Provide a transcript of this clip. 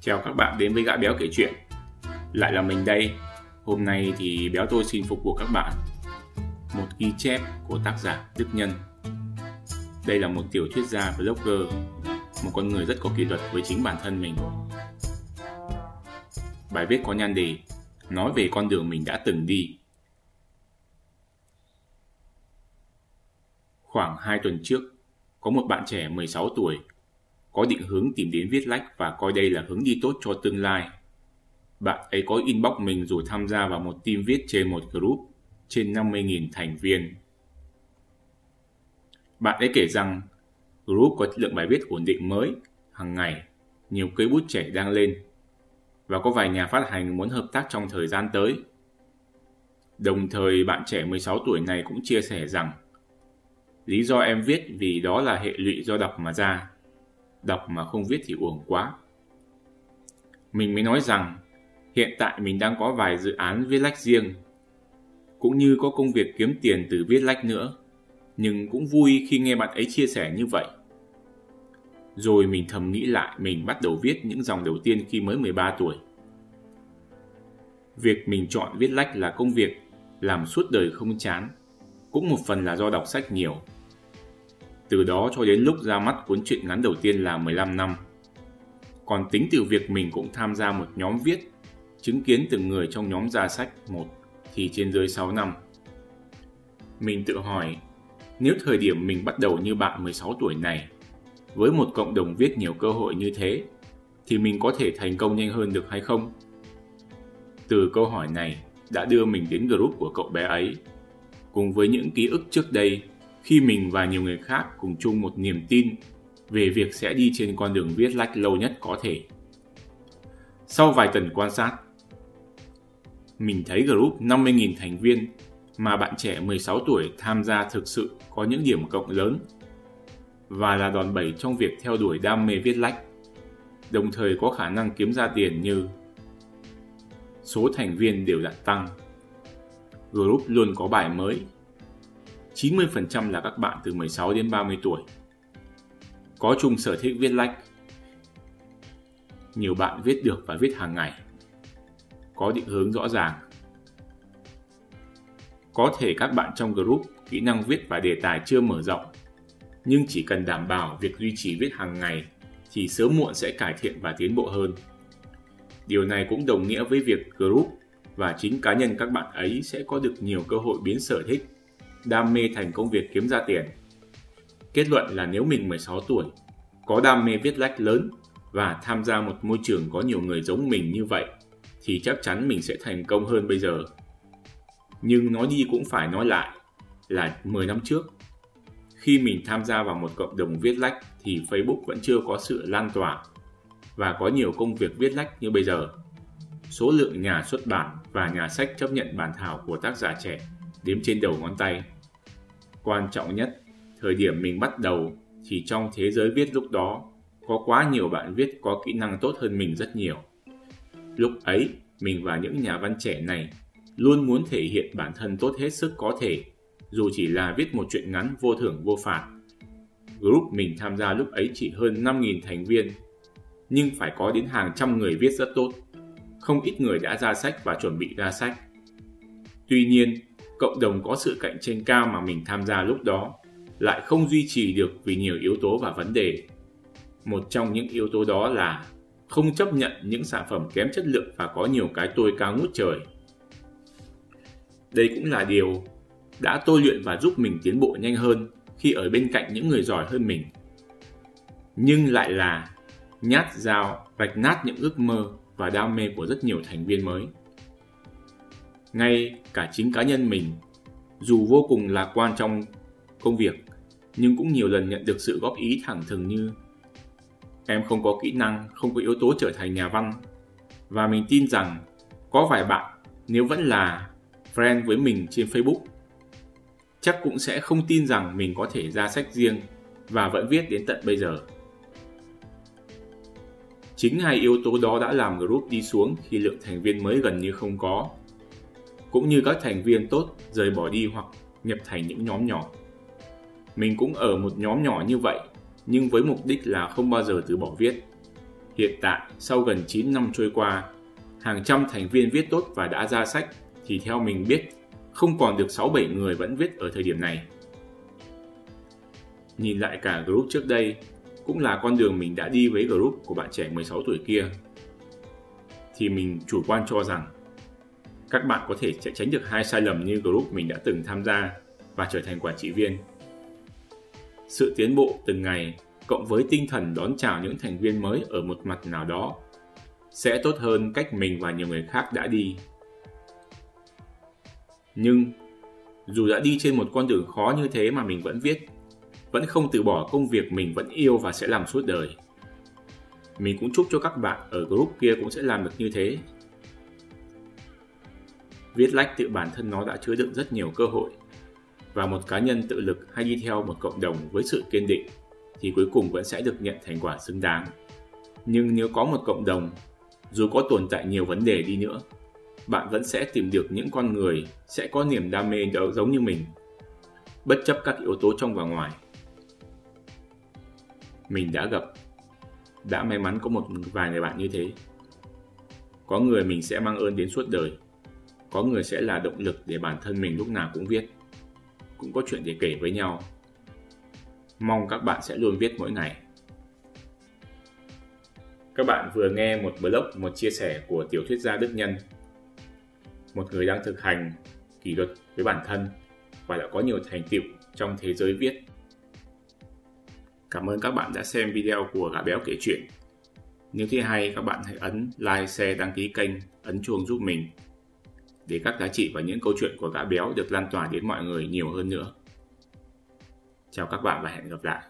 Chào các bạn đến với Gã Béo kể chuyện. Lại là mình đây. Hôm nay thì Béo tôi xin phục vụ các bạn Một ghi chép của tác giả Đức Nhân. Đây là một tiểu thuyết gia blogger, Một con người rất có kỷ luật với chính bản thân mình. Bài viết có nhan đề, Nói về con đường mình đã từng đi. Khoảng 2 tuần trước, Có một bạn trẻ 16 tuổi có định hướng tìm đến viết lách và coi đây là hướng đi tốt cho tương lai. Bạn ấy có inbox mình rồi tham gia vào một team viết trên một group trên 50.000 thành viên. Bạn ấy kể rằng group có lượng bài viết ổn định mới hàng ngày, nhiều cây bút trẻ đang lên và có vài nhà phát hành muốn hợp tác trong thời gian tới. Đồng thời bạn trẻ 16 tuổi này cũng chia sẻ rằng lý do em viết vì đó là hệ lụy do đọc mà ra đọc mà không viết thì uổng quá. Mình mới nói rằng hiện tại mình đang có vài dự án viết lách riêng, cũng như có công việc kiếm tiền từ viết lách nữa, nhưng cũng vui khi nghe bạn ấy chia sẻ như vậy. Rồi mình thầm nghĩ lại mình bắt đầu viết những dòng đầu tiên khi mới 13 tuổi. Việc mình chọn viết lách là công việc làm suốt đời không chán, cũng một phần là do đọc sách nhiều từ đó cho đến lúc ra mắt cuốn truyện ngắn đầu tiên là 15 năm. Còn tính từ việc mình cũng tham gia một nhóm viết, chứng kiến từng người trong nhóm ra sách một thì trên dưới 6 năm. Mình tự hỏi, nếu thời điểm mình bắt đầu như bạn 16 tuổi này, với một cộng đồng viết nhiều cơ hội như thế, thì mình có thể thành công nhanh hơn được hay không? Từ câu hỏi này đã đưa mình đến group của cậu bé ấy, cùng với những ký ức trước đây khi mình và nhiều người khác cùng chung một niềm tin về việc sẽ đi trên con đường viết lách lâu nhất có thể. Sau vài tuần quan sát, mình thấy group 50.000 thành viên mà bạn trẻ 16 tuổi tham gia thực sự có những điểm cộng lớn và là đòn bẩy trong việc theo đuổi đam mê viết lách, đồng thời có khả năng kiếm ra tiền như số thành viên đều đặn tăng, group luôn có bài mới 90% là các bạn từ 16 đến 30 tuổi. Có chung sở thích viết lách. Nhiều bạn viết được và viết hàng ngày. Có định hướng rõ ràng. Có thể các bạn trong group kỹ năng viết và đề tài chưa mở rộng, nhưng chỉ cần đảm bảo việc duy trì viết hàng ngày thì sớm muộn sẽ cải thiện và tiến bộ hơn. Điều này cũng đồng nghĩa với việc group và chính cá nhân các bạn ấy sẽ có được nhiều cơ hội biến sở thích đam mê thành công việc kiếm ra tiền. Kết luận là nếu mình 16 tuổi, có đam mê viết lách lớn và tham gia một môi trường có nhiều người giống mình như vậy, thì chắc chắn mình sẽ thành công hơn bây giờ. Nhưng nói đi cũng phải nói lại là 10 năm trước, khi mình tham gia vào một cộng đồng viết lách thì Facebook vẫn chưa có sự lan tỏa và có nhiều công việc viết lách như bây giờ. Số lượng nhà xuất bản và nhà sách chấp nhận bản thảo của tác giả trẻ đếm trên đầu ngón tay. Quan trọng nhất, thời điểm mình bắt đầu thì trong thế giới viết lúc đó có quá nhiều bạn viết có kỹ năng tốt hơn mình rất nhiều. Lúc ấy, mình và những nhà văn trẻ này luôn muốn thể hiện bản thân tốt hết sức có thể, dù chỉ là viết một chuyện ngắn vô thưởng vô phạt. Group mình tham gia lúc ấy chỉ hơn 5.000 thành viên, nhưng phải có đến hàng trăm người viết rất tốt. Không ít người đã ra sách và chuẩn bị ra sách. Tuy nhiên, cộng đồng có sự cạnh tranh cao mà mình tham gia lúc đó, lại không duy trì được vì nhiều yếu tố và vấn đề. Một trong những yếu tố đó là không chấp nhận những sản phẩm kém chất lượng và có nhiều cái tôi cao ngút trời. Đây cũng là điều đã tôi luyện và giúp mình tiến bộ nhanh hơn khi ở bên cạnh những người giỏi hơn mình. Nhưng lại là nhát dao vạch nát những ước mơ và đam mê của rất nhiều thành viên mới ngay cả chính cá nhân mình, dù vô cùng lạc quan trong công việc, nhưng cũng nhiều lần nhận được sự góp ý thẳng thừng như, em không có kỹ năng, không có yếu tố trở thành nhà văn. Và mình tin rằng có vài bạn, nếu vẫn là friend với mình trên facebook, chắc cũng sẽ không tin rằng mình có thể ra sách riêng và vẫn viết đến tận bây giờ. Chính hai yếu tố đó đã làm group đi xuống khi lượng thành viên mới gần như không có cũng như các thành viên tốt rời bỏ đi hoặc nhập thành những nhóm nhỏ. Mình cũng ở một nhóm nhỏ như vậy, nhưng với mục đích là không bao giờ từ bỏ viết. Hiện tại, sau gần 9 năm trôi qua, hàng trăm thành viên viết tốt và đã ra sách thì theo mình biết, không còn được 6-7 người vẫn viết ở thời điểm này. Nhìn lại cả group trước đây, cũng là con đường mình đã đi với group của bạn trẻ 16 tuổi kia. Thì mình chủ quan cho rằng các bạn có thể sẽ tránh được hai sai lầm như group mình đã từng tham gia và trở thành quản trị viên. Sự tiến bộ từng ngày cộng với tinh thần đón chào những thành viên mới ở một mặt nào đó sẽ tốt hơn cách mình và nhiều người khác đã đi. Nhưng dù đã đi trên một con đường khó như thế mà mình vẫn viết, vẫn không từ bỏ công việc mình vẫn yêu và sẽ làm suốt đời. Mình cũng chúc cho các bạn ở group kia cũng sẽ làm được như thế. Viết lách tự bản thân nó đã chứa đựng rất nhiều cơ hội và một cá nhân tự lực hay đi theo một cộng đồng với sự kiên định thì cuối cùng vẫn sẽ được nhận thành quả xứng đáng. Nhưng nếu có một cộng đồng, dù có tồn tại nhiều vấn đề đi nữa, bạn vẫn sẽ tìm được những con người sẽ có niềm đam mê giống như mình, bất chấp các yếu tố trong và ngoài. Mình đã gặp, đã may mắn có một vài người bạn như thế. Có người mình sẽ mang ơn đến suốt đời, có người sẽ là động lực để bản thân mình lúc nào cũng viết, cũng có chuyện để kể với nhau Mong các bạn sẽ luôn viết mỗi ngày. Các bạn vừa nghe một blog, một chia sẻ của tiểu thuyết gia Đức Nhân. Một người đang thực hành kỷ luật với bản thân và đã có nhiều thành tựu trong thế giới viết. Cảm ơn các bạn đã xem video của Gã Béo kể chuyện. Nếu thấy hay, các bạn hãy ấn like, share, đăng ký kênh, ấn chuông giúp mình để các giá trị và những câu chuyện của Gã Béo được lan tỏa đến mọi người nhiều hơn nữa. Chào các bạn và hẹn gặp lại.